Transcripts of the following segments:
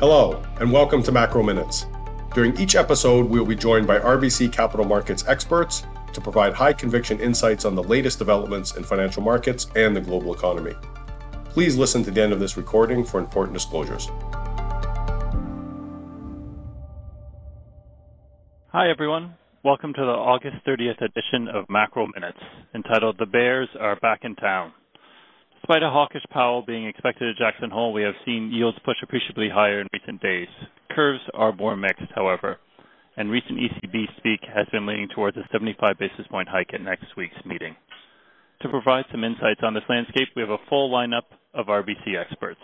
Hello, and welcome to Macro Minutes. During each episode, we will be joined by RBC Capital Markets experts to provide high conviction insights on the latest developments in financial markets and the global economy. Please listen to the end of this recording for important disclosures. Hi, everyone. Welcome to the August 30th edition of Macro Minutes, entitled The Bears Are Back in Town. Despite a hawkish Powell being expected at Jackson Hole, we have seen yields push appreciably higher in recent days. Curves are more mixed, however, and recent ECB speak has been leaning towards a 75 basis point hike at next week's meeting. To provide some insights on this landscape, we have a full lineup of RBC experts.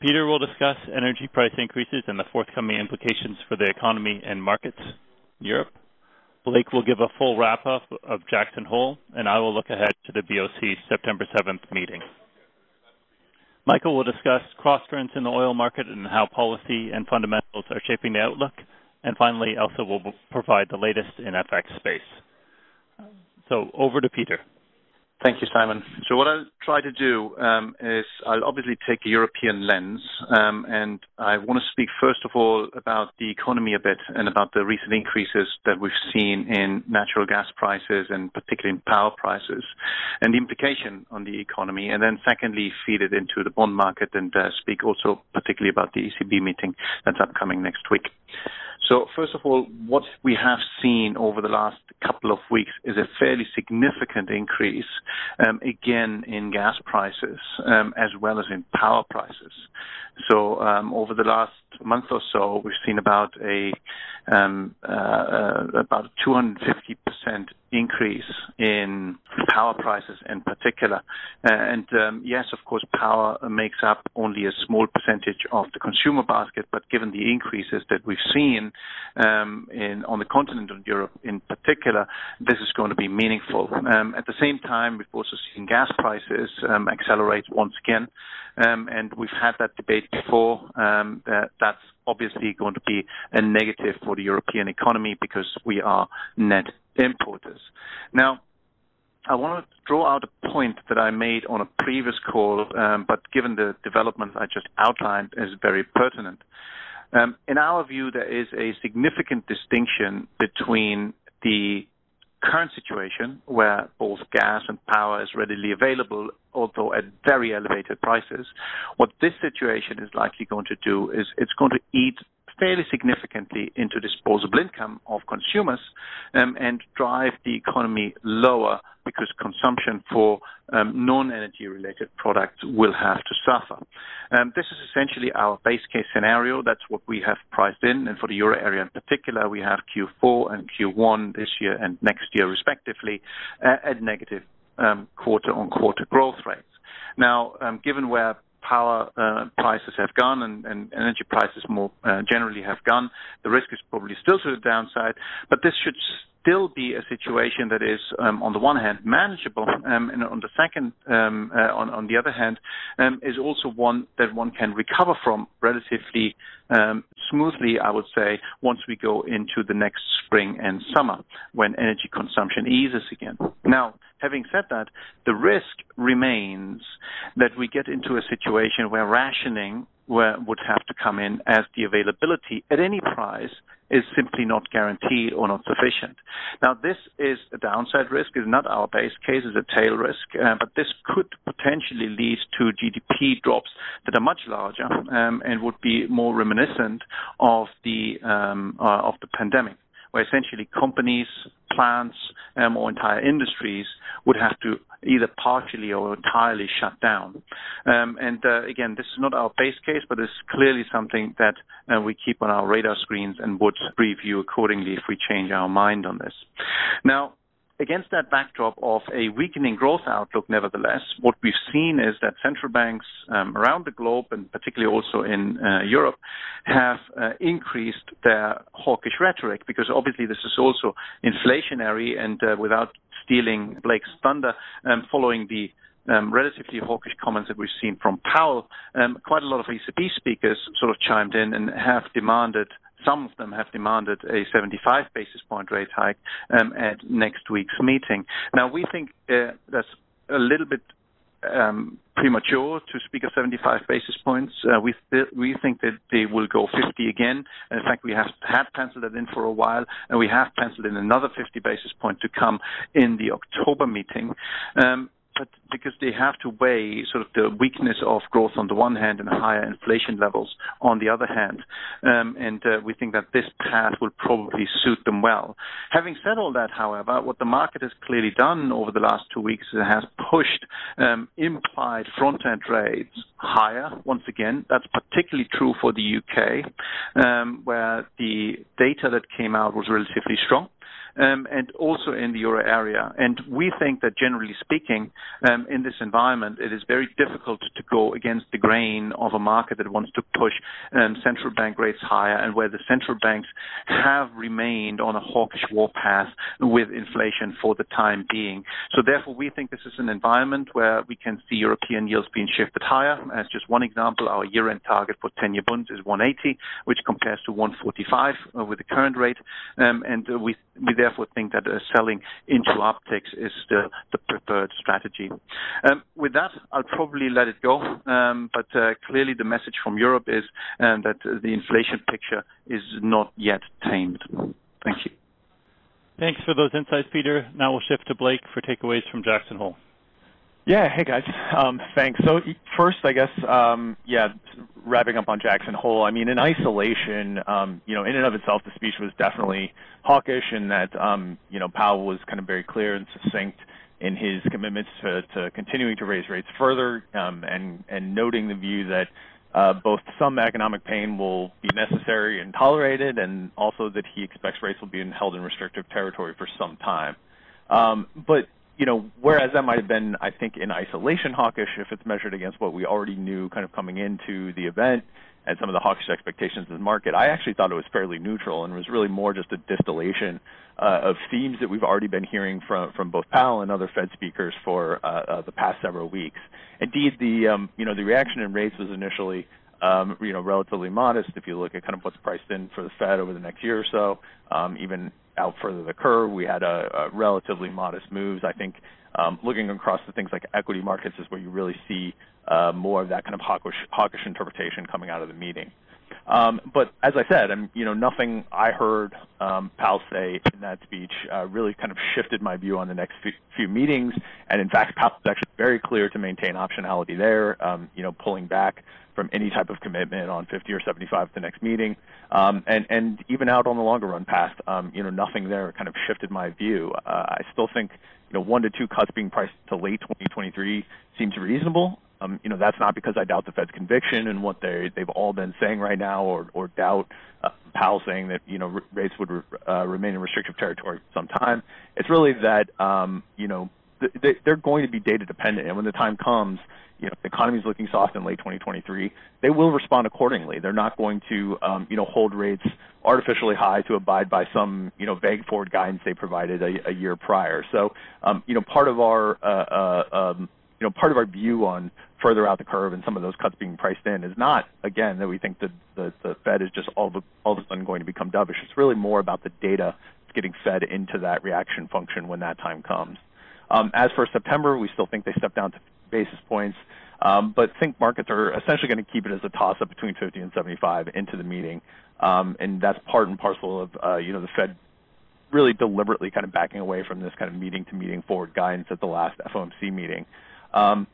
Peter will discuss energy price increases and the forthcoming implications for the economy and markets in Europe. Blake will give a full wrap up of Jackson Hole, and I will look ahead to the BOC September 7th meeting. Michael will discuss cross currents in the oil market and how policy and fundamentals are shaping the outlook. And finally, Elsa will provide the latest in FX space. So over to Peter. Thank you, Simon. So what I'll try to do um, is I'll obviously take a European lens, um, and I want to speak first of all about the economy a bit and about the recent increases that we've seen in natural gas prices and particularly in power prices, and the implication on the economy. And then secondly, feed it into the bond market and uh, speak also particularly about the ECB meeting that's upcoming next week. So first of all, what we have seen over the last couple of weeks is a fairly significant increase, um, again in gas prices um, as well as in power prices. So um, over the last month or so, we've seen about a um, uh, uh, about 250 percent increase in power prices in particular. Uh, and um, yes, of course, power makes up only a small percentage of the consumer basket, but given the increases that we've seen um, in on the continent of Europe in particular, this is going to be meaningful. Um, at the same time, we've also seen gas prices um, accelerate once again. Um, and we've had that debate before. Um, that that's obviously going to be a negative for the European economy because we are net importers. Now, I want to draw out a point that I made on a previous call, um, but given the developments I just outlined, is very pertinent. Um, in our view, there is a significant distinction between the current situation where both gas and power is readily available, although at very elevated prices, what this situation is likely going to do is it's going to eat fairly significantly into disposable income of consumers um, and drive the economy lower because consumption for um, non-energy related products will have to suffer. Um, this is essentially our base case scenario. That's what we have priced in. And for the euro area in particular, we have Q4 and Q1 this year and next year respectively uh, at negative um, quarter on quarter growth rates. Now, um, given where power uh, prices have gone and, and, energy prices more uh, generally have gone, the risk is probably still to the downside, but this should still be a situation that is, um, on the one hand, manageable, um, and on the second, um, uh, on, on the other hand, um, is also one that one can recover from relatively um, smoothly, I would say, once we go into the next spring and summer when energy consumption eases again. Now, having said that, the risk remains that we get into a situation where rationing where, would have to come in as the availability at any price is simply not guaranteed or not sufficient. Now, this is a downside risk, is not our base case, is a tail risk, uh, but this could potentially lead to GDP drops that are much larger um, and would be more reminiscent of the um, uh, of the pandemic where essentially companies, plants, um, or entire industries would have to either partially or entirely shut down. Um, and uh, again, this is not our base case, but it's clearly something that uh, we keep on our radar screens and would review accordingly if we change our mind on this. Now, Against that backdrop of a weakening growth outlook, nevertheless, what we've seen is that central banks um, around the globe, and particularly also in uh, Europe, have uh, increased their hawkish rhetoric because obviously this is also inflationary and uh, without stealing Blake's thunder, um, following the um, relatively hawkish comments that we've seen from Powell, um, quite a lot of ECB speakers sort of chimed in and have demanded some of them have demanded a 75 basis point rate hike um, at next week's meeting. Now, we think uh, that's a little bit um, premature to speak of 75 basis points. Uh, we th- we think that they will go 50 again. And in fact, we have had penciled it in for a while, and we have penciled in another 50 basis point to come in the October meeting. Um, but because they have to weigh sort of the weakness of growth on the one hand and higher inflation levels on the other hand. Um, and uh, we think that this path will probably suit them well. Having said all that, however, what the market has clearly done over the last two weeks is it has pushed um, implied front-end rates higher once again. That's particularly true for the UK, um, where the data that came out was relatively strong um, and also in the euro area. And we think that generally speaking, um, in this environment, it is very difficult to go against the grain of a market that wants to push um, central bank rates higher and where the central banks have remained on a hawkish warpath with inflation for the time being. So therefore, we think this is an environment where we can see European yields being shifted higher. As just one example, our year-end target for 10-year bonds is 180, which compares to 145 uh, with the current rate. Um, and uh, we we therefore think that uh, selling into upticks is still the preferred strategy. Um, with that, I'll probably let it go. Um, but uh, clearly, the message from Europe is um, that the inflation picture is not yet tamed. Thank you. Thanks for those insights, Peter. Now we'll shift to Blake for takeaways from Jackson Hole. Yeah. Hey, guys. Um, thanks. So first, I guess, um, yeah, wrapping up on Jackson Hole, I mean, in isolation, um, you know, in and of itself, the speech was definitely hawkish in that, um, you know, Powell was kind of very clear and succinct in his commitments to, to continuing to raise rates further um, and, and noting the view that uh, both some economic pain will be necessary and tolerated, and also that he expects rates will be held in restrictive territory for some time. Um, but you know, whereas that might have been, I think, in isolation hawkish if it's measured against what we already knew kind of coming into the event and some of the hawkish expectations of the market, I actually thought it was fairly neutral and was really more just a distillation uh, of themes that we've already been hearing from from both Powell and other Fed speakers for uh, uh, the past several weeks. Indeed, the um, you know the reaction in rates was initially um, you know relatively modest if you look at kind of what's priced in for the Fed over the next year or so. Um, even out further the curve. We had a, a relatively modest moves. I think um, looking across the things like equity markets is where you really see uh, more of that kind of hawkish, hawkish interpretation coming out of the meeting. Um, but as I said, you know, nothing I heard um, Powell say in that speech uh, really kind of shifted my view on the next few, few meetings. And in fact, Powell was actually very clear to maintain optionality there, um, you know, pulling back from any type of commitment on 50 or 75 at the next meeting. Um, and, and even out on the longer run past, um, you know, nothing there kind of shifted my view. Uh, I still think, you know, one to two cuts being priced to late 2023 seems reasonable. Um, you know, that's not because I doubt the Fed's conviction and what they they've all been saying right now, or or doubt uh, Powell saying that you know rates would re- uh, remain in restrictive territory for some time. It's really that um, you know th- they're going to be data dependent, and when the time comes, you know, the economy is looking soft in late 2023, they will respond accordingly. They're not going to, um, you know, hold rates artificially high to abide by some, you know, vague forward guidance they provided a, a year prior. So, um, you know, part of our, uh, uh, um, you know, part of our view on further out the curve and some of those cuts being priced in is not, again, that we think that the, the Fed is just all, the, all of a sudden going to become dovish. It's really more about the data that's getting fed into that reaction function when that time comes. Um, as for September, we still think they step down to basis points. Um, but think markets are essentially going to keep it as a toss-up between 50 and 75 into the meeting, um, and that's part and parcel of uh, you know the Fed really deliberately kind of backing away from this kind of meeting-to-meeting forward guidance at the last FOMC meeting. Um,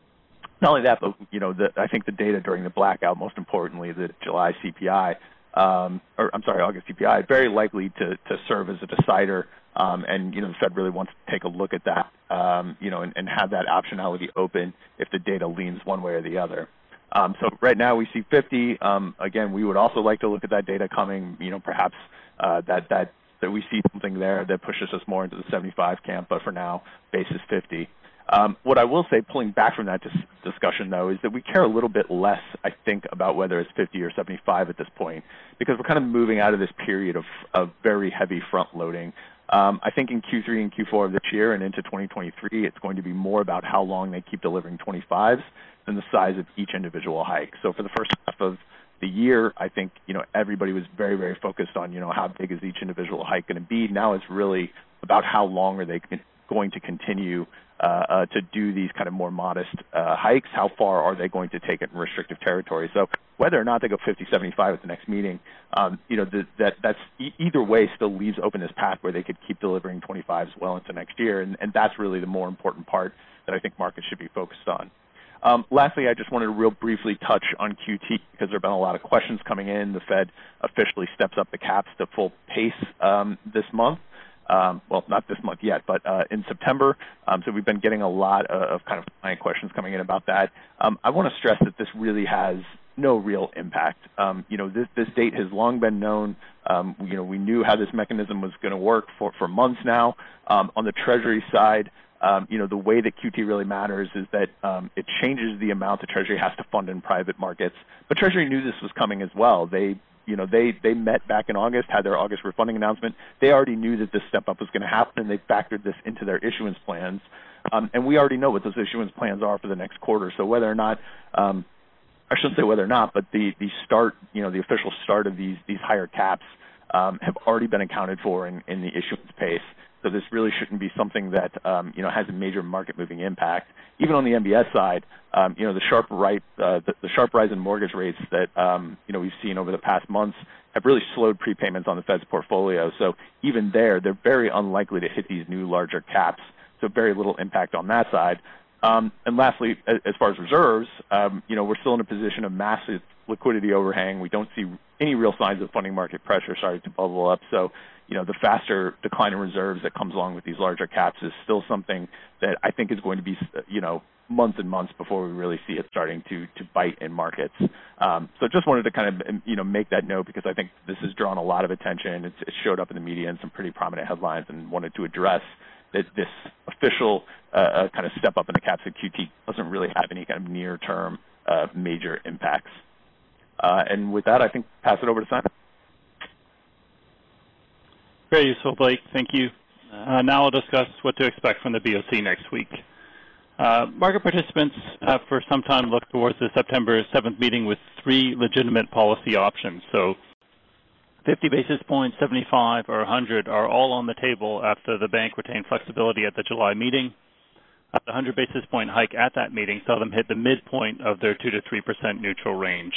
not only that, but you know, the, I think the data during the blackout, most importantly, the July CPI, um, or I'm sorry, August CPI, very likely to to serve as a decider um, and you know the Fed really wants to take a look at that, um, you know, and, and have that optionality open if the data leans one way or the other. Um, so right now we see 50. Um, again, we would also like to look at that data coming. You know, perhaps uh, that that that we see something there that pushes us more into the 75 camp. But for now, base is 50. Um, what I will say, pulling back from that dis- discussion, though, is that we care a little bit less, I think, about whether it's 50 or 75 at this point, because we're kind of moving out of this period of, of very heavy front loading. Um, I think in Q3 and Q4 of this year and into 2023, it's going to be more about how long they keep delivering 25s than the size of each individual hike. So for the first half of the year, I think you know everybody was very very focused on you know how big is each individual hike going to be. Now it's really about how long are they going to continue uh, uh, to do these kind of more modest uh, hikes? How far are they going to take it in restrictive territory? So whether or not they go 50, 75 at the next meeting, um, you know, the, that that's e- either way still leaves open this path where they could keep delivering 25s well into next year, and, and that's really the more important part that I think markets should be focused on. Um, lastly, I just wanted to real briefly touch on QT because there have been a lot of questions coming in. The Fed officially steps up the caps to full pace um, this month. Um, well, not this month yet, but uh, in September. Um, so we've been getting a lot of, of kind of client questions coming in about that. Um, I want to stress that this really has no real impact. Um, you know, this, this date has long been known. Um, you know, we knew how this mechanism was going to work for, for months now. Um, on the Treasury side, you know, the way that QT really matters is that it changes the amount the Treasury has to fund in private markets. But Treasury knew this was coming as well. They, you know, they they met back in August, had their August refunding announcement. They already knew that this step up was going to happen, and they factored this into their issuance plans. Um, and we already know what those issuance plans are for the next quarter. So whether or not um, I shouldn't say whether or not, but the the start, you know, the official start of these these higher caps um, have already been accounted for in, in the issuance pace. So this really shouldn't be something that um, you know has a major market moving impact. Even on the MBS side, um, you know the sharp right, uh, the, the, sharp rise in mortgage rates that um, you know we've seen over the past months have really slowed prepayments on the Fed's portfolio. So even there, they're very unlikely to hit these new larger caps. So very little impact on that side. Um, and lastly, as far as reserves, um, you know we're still in a position of massive liquidity overhang. We don't see any real signs of funding market pressure starting to bubble up. So you know, the faster decline in reserves that comes along with these larger caps is still something that I think is going to be, you know, months and months before we really see it starting to to bite in markets. Um, so just wanted to kind of you know make that note because I think this has drawn a lot of attention. It's, it showed up in the media in some pretty prominent headlines, and wanted to address that this official uh, uh kind of step up in the caps at QT doesn't really have any kind of near term uh, major impacts. Uh, and with that, I think pass it over to Simon. Very useful, Blake. Thank you. Uh, now I'll discuss what to expect from the BOC next week. Uh, market participants have for some time looked towards the September 7th meeting with three legitimate policy options. So 50 basis points, 75, or 100 are all on the table after the bank retained flexibility at the July meeting. The 100 basis point hike at that meeting saw them hit the midpoint of their 2 to 3% neutral range.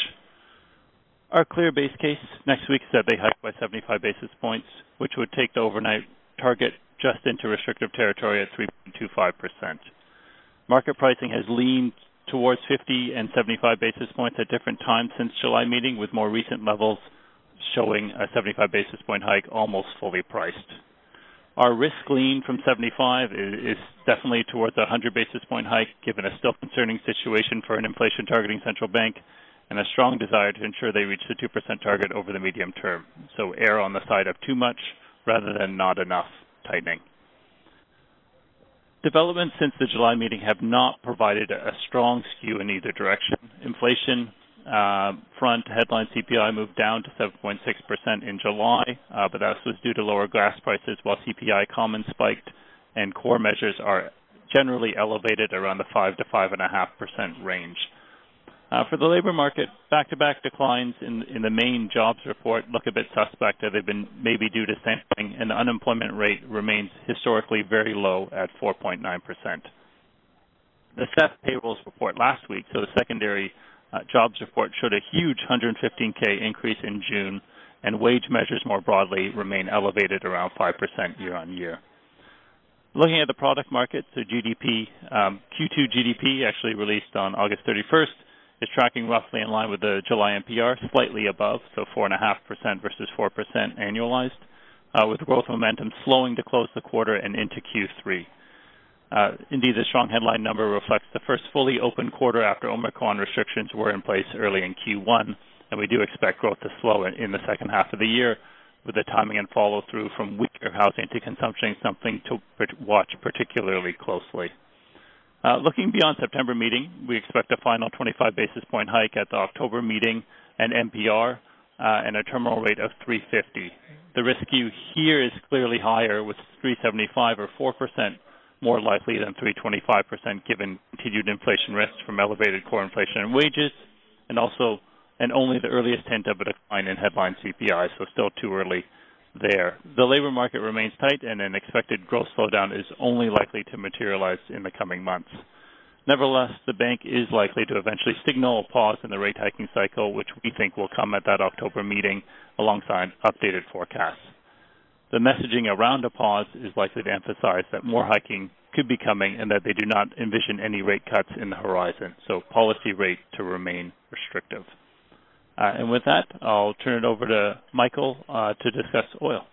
Our clear base case next week said they hike by 75 basis points, which would take the overnight target just into restrictive territory at 3.25%. Market pricing has leaned towards 50 and 75 basis points at different times since July meeting, with more recent levels showing a 75 basis point hike almost fully priced. Our risk lean from 75 is, definitely towards a 100 basis point hike, given a still concerning situation for an inflation targeting central bank and a strong desire to ensure they reach the 2% target over the medium term. So err on the side of too much rather than not enough tightening. Developments since the July meeting have not provided a strong skew in either direction. Inflation front headline CPI moved down to 7.6% in July, uh, but that was due to lower gas prices, while CPI common spiked and core measures are generally elevated around the 5 to 5.5% range. Uh, for the labor market, back-to-back declines in, in the main jobs report look a bit suspect. They've been maybe due to sampling, and the unemployment rate remains historically very low at 4.9%. The SEPH payrolls report last week, so the secondary uh, jobs report, showed a huge 115K increase in June, and wage measures more broadly remain elevated around 5% year on year. Looking at the product market, so GDP, um, Q2 GDP actually released on August 31st is tracking roughly in line with the July MPR, slightly above, so 4.5% versus 4% annualized, uh, with growth momentum slowing to close the quarter and into Q3. Uh, indeed, the strong headline number reflects the first fully open quarter after Omicron restrictions were in place early in Q1, and we do expect growth to slow in, the second half of the year, with the timing and follow through from weaker housing to consumption something to watch particularly closely. Uh, looking beyond September meeting, we expect a final 25 basis point hike at the October meeting and MPR uh, and a terminal rate of 350. The risk here is clearly higher, with 375 or 4 percent more likely than 325 percent, given continued inflation risks from elevated core inflation and wages, and also and only the earliest hint of a decline in headline CPI. So still too early there. The labor market remains tight, and an expected growth slowdown is only likely to materialize in the coming months. Nevertheless, the bank is likely to eventually signal a pause in the rate hiking cycle, which we think will come at that October meeting alongside updated forecasts. The messaging around a pause is likely to emphasize that more hiking could be coming and that they do not envision any rate cuts in the horizon, so policy rate to remain restrictive. Uh, and with that, I'll turn it over to Michael uh, to discuss oil.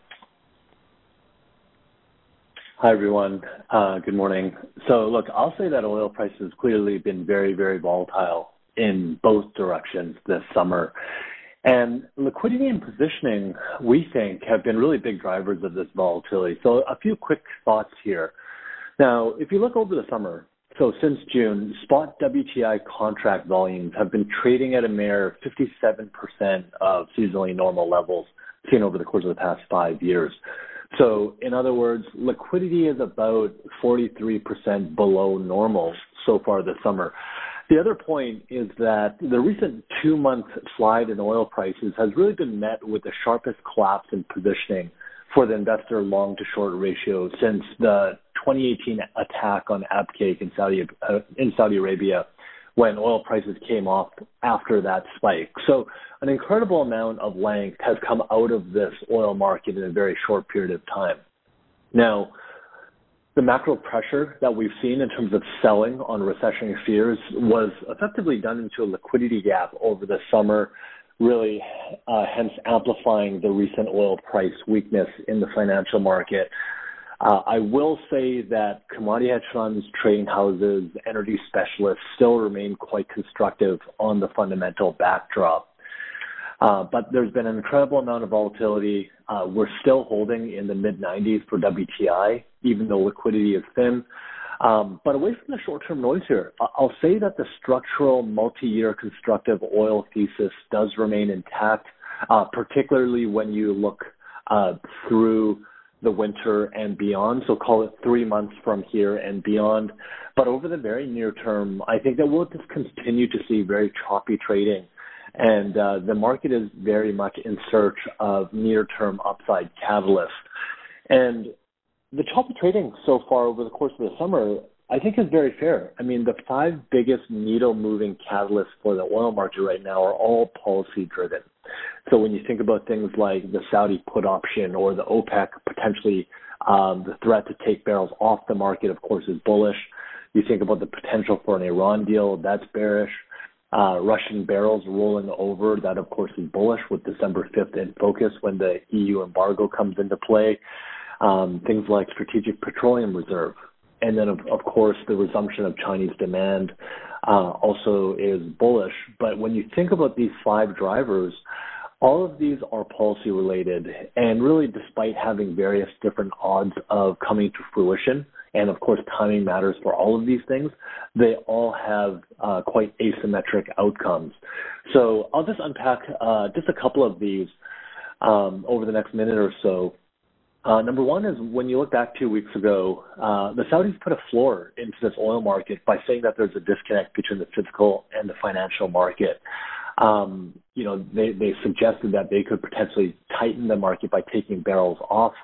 Hi, everyone. Uh, good morning. So, look, I'll say that oil prices clearly been very, very volatile in both directions this summer. And liquidity and positioning, we think, have been really big drivers of this volatility. So, a few quick thoughts here. Now, if you look over the summer, so since June, spot WTI contract volumes have been trading at a mere 57% of seasonally normal levels seen over the course of the past five years. So, in other words, liquidity is about 43% below normal so far this summer. The other point is that the recent two month slide in oil prices has really been met with the sharpest collapse in positioning for the investor long to short ratio since the 2018 attack on Abqaiq in Saudi uh, in Saudi Arabia when oil prices came off after that spike. So an incredible amount of length has come out of this oil market in a very short period of time. Now, the macro pressure that we've seen in terms of selling on recessionary fears was effectively done into a liquidity gap over the summer really uh, hence amplifying the recent oil price weakness in the financial market. Uh, I will say that commodity hedge funds, trading houses, energy specialists still remain quite constructive on the fundamental backdrop. Uh, but there's been an incredible amount of volatility. Uh, we're still holding in the mid 90s for WTI, even though liquidity is thin. Um, but away from the short-term noise here, I'll say that the structural multi-year constructive oil thesis does remain intact, uh, particularly when you look uh, through the winter and beyond. So call it three months from here and beyond. But over the very near term, I think that we'll just continue to see very choppy trading. And uh, the market is very much in search of near-term upside catalysts. And the choppy trading so far over the course of the summer, I think is very fair. I mean, the five biggest needle moving catalysts for the oil market right now are all policy driven. So when you think about things like the Saudi put option or the OPEC potentially um, the threat to take barrels off the market, of course, is bullish. You think about the potential for an Iran deal, that's bearish. Uh, Russian barrels rolling over, that of course is bullish with December 5th in focus when the EU embargo comes into play um, things like Strategic Petroleum Reserve. And then, of, of course, the resumption of Chinese demand uh, also is bullish. But when you think about these five drivers, all of these are policy related. And really, despite having various different odds of coming to fruition, and of course, timing matters for all of these things, they all have uh, quite asymmetric outcomes. So I'll just unpack uh, just a couple of these um, over the next minute or so. Uh, number one is when you look back two weeks ago, uh, the Saudis put a floor into this oil market by saying that there's a disconnect between the physical and the financial market. Um, you know, they, they suggested that they could potentially tighten the market by taking barrels off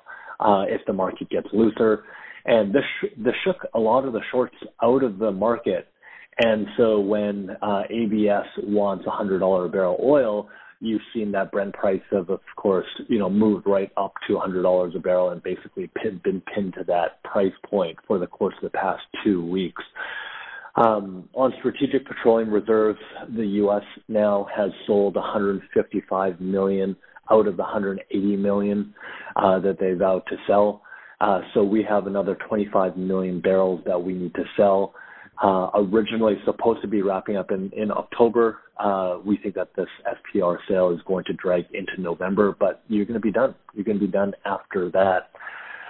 uh, if the market gets looser. And this, this shook a lot of the shorts out of the market. And so when uh, MBS wants $100 a barrel oil, you've seen that Brent price have, of course, you know, moved right up to $100 a barrel and basically pin, been pinned to that price point for the course of the past two weeks. Um, on strategic petroleum reserves, the U.S. now has sold 155 million out of the 180 million uh, that they vowed to sell. Uh, so we have another 25 million barrels that we need to sell. Uh, originally supposed to be wrapping up in, in October. Uh, we think that this SPR sale is going to drag into November, but you're going to be done. You're going to be done after that.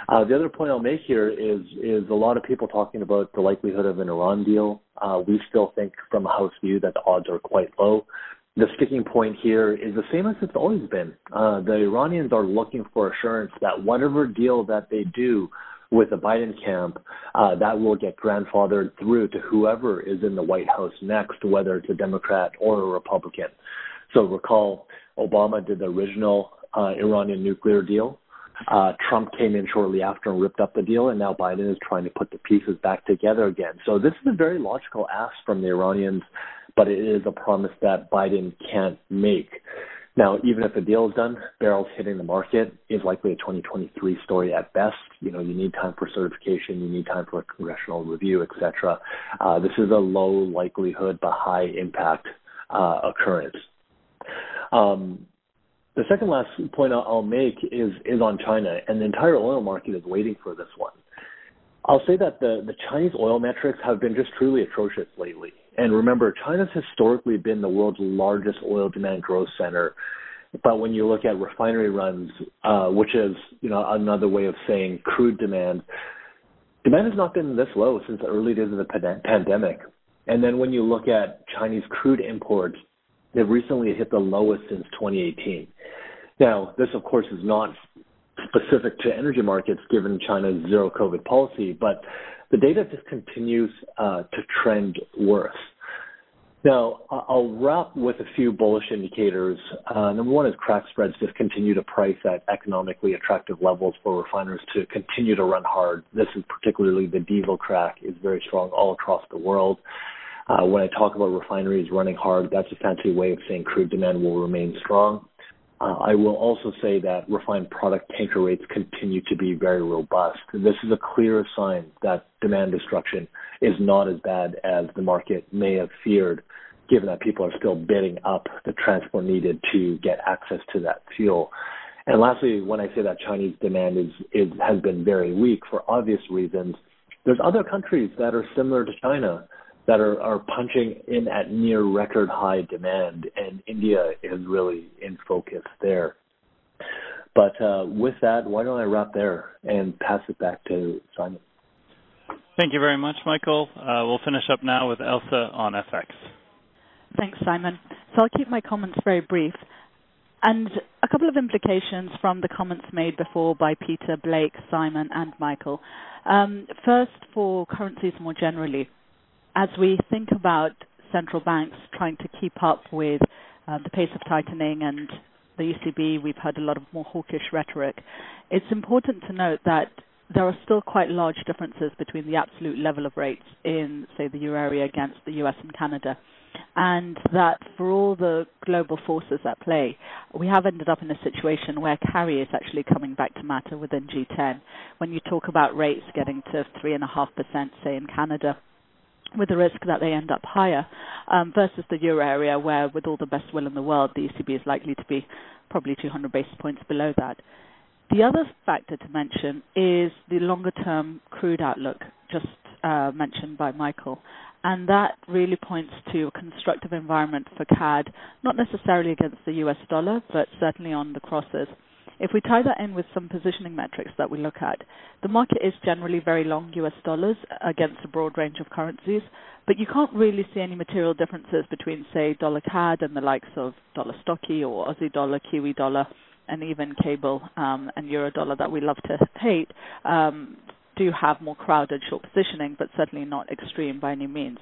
Uh, the other point I'll make here is is a lot of people talking about the likelihood of an Iran deal. Uh, we still think from a house view that the odds are quite low. The sticking point here is the same as it's always been. Uh, the Iranians are looking for assurance that whatever deal that they do with the Biden camp, uh, that will get grandfathered through to whoever is in the White House next, whether it's a Democrat or a Republican. So recall, Obama did the original uh, Iranian nuclear deal. Uh, Trump came in shortly after and ripped up the deal, and now Biden is trying to put the pieces back together again. So this is a very logical ask from the Iranians, but it is a promise that Biden can't make. Now, even if a deal is done, barrels hitting the market is likely a 2023 story at best. You know, you need time for certification, you need time for congressional review, etc. Uh, this is a low likelihood but high impact uh, occurrence. Um, the second last point I'll make is is on China, and the entire oil market is waiting for this one. I'll say that the, the Chinese oil metrics have been just truly atrocious lately. And remember, China's historically been the world's largest oil demand growth center. But when you look at refinery runs, uh, which is you know another way of saying crude demand, demand has not been this low since the early days of the pandemic. And then when you look at Chinese crude imports, they've recently hit the lowest since 2018. Now, this of course is not specific to energy markets given China's zero COVID policy, but the data just continues uh, to trend worse. Now, I'll wrap with a few bullish indicators. Uh, number one is crack spreads just continue to price at economically attractive levels for refiners to continue to run hard. This is particularly the diesel crack is very strong all across the world. Uh, when I talk about refineries running hard, that's a fancy way of saying crude demand will remain strong. Uh, I will also say that refined product tanker rates continue to be very robust. This is a clear sign that demand destruction is not as bad as the market may have feared, given that people are still bidding up the transport needed to get access to that fuel. And lastly, when I say that Chinese demand is, is has been very weak for obvious reasons, there's other countries that are similar to China that are, are punching in at near record high demand, and India is really in focus there. But uh, with that, why don't I wrap there and pass it back to Simon? Thank you very much, Michael. Uh, we'll finish up now with Elsa on FX. Thanks, Simon. So I'll keep my comments very brief. And a couple of implications from the comments made before by Peter, Blake, Simon, and Michael. Um, first, for currencies more generally as we think about central banks trying to keep up with uh, the pace of tightening and the ECB, we've heard a lot of more hawkish rhetoric. It's important to note that there are still quite large differences between the absolute level of rates in, say, the euro area against the US and Canada. And that for all the global forces at play, we have ended up in a situation where carry is actually coming back to matter within G10. When you talk about rates getting to 3.5%, say, in Canada, with the risk that they end up higher um, versus the euro area, where with all the best will in the world, the ECB is likely to be probably 200 basis points below that. The other factor to mention is the longer term crude outlook, just uh, mentioned by Michael. And that really points to a constructive environment for CAD, not necessarily against the US dollar, but certainly on the crosses. If we tie that in with some positioning metrics that we look at, the market is generally very long US dollars against a broad range of currencies, but you can't really see any material differences between, say, dollar CAD and the likes of dollar stocky or Aussie dollar, Kiwi dollar, and even cable um, and euro dollar that we love to hate. Um, do have more crowded short positioning, but certainly not extreme by any means.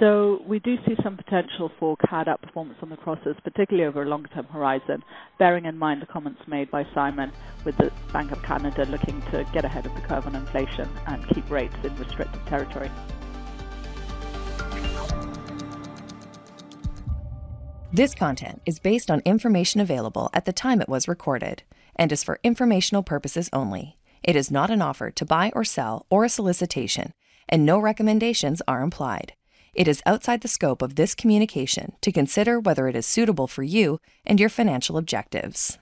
So we do see some potential for CAD outperformance on the crosses, particularly over a longer term horizon, bearing in mind the comments made by Simon with the Bank of Canada looking to get ahead of the curve on inflation and keep rates in restricted territory. This content is based on information available at the time it was recorded and is for informational purposes only. It is not an offer to buy or sell or a solicitation, and no recommendations are implied. It is outside the scope of this communication to consider whether it is suitable for you and your financial objectives.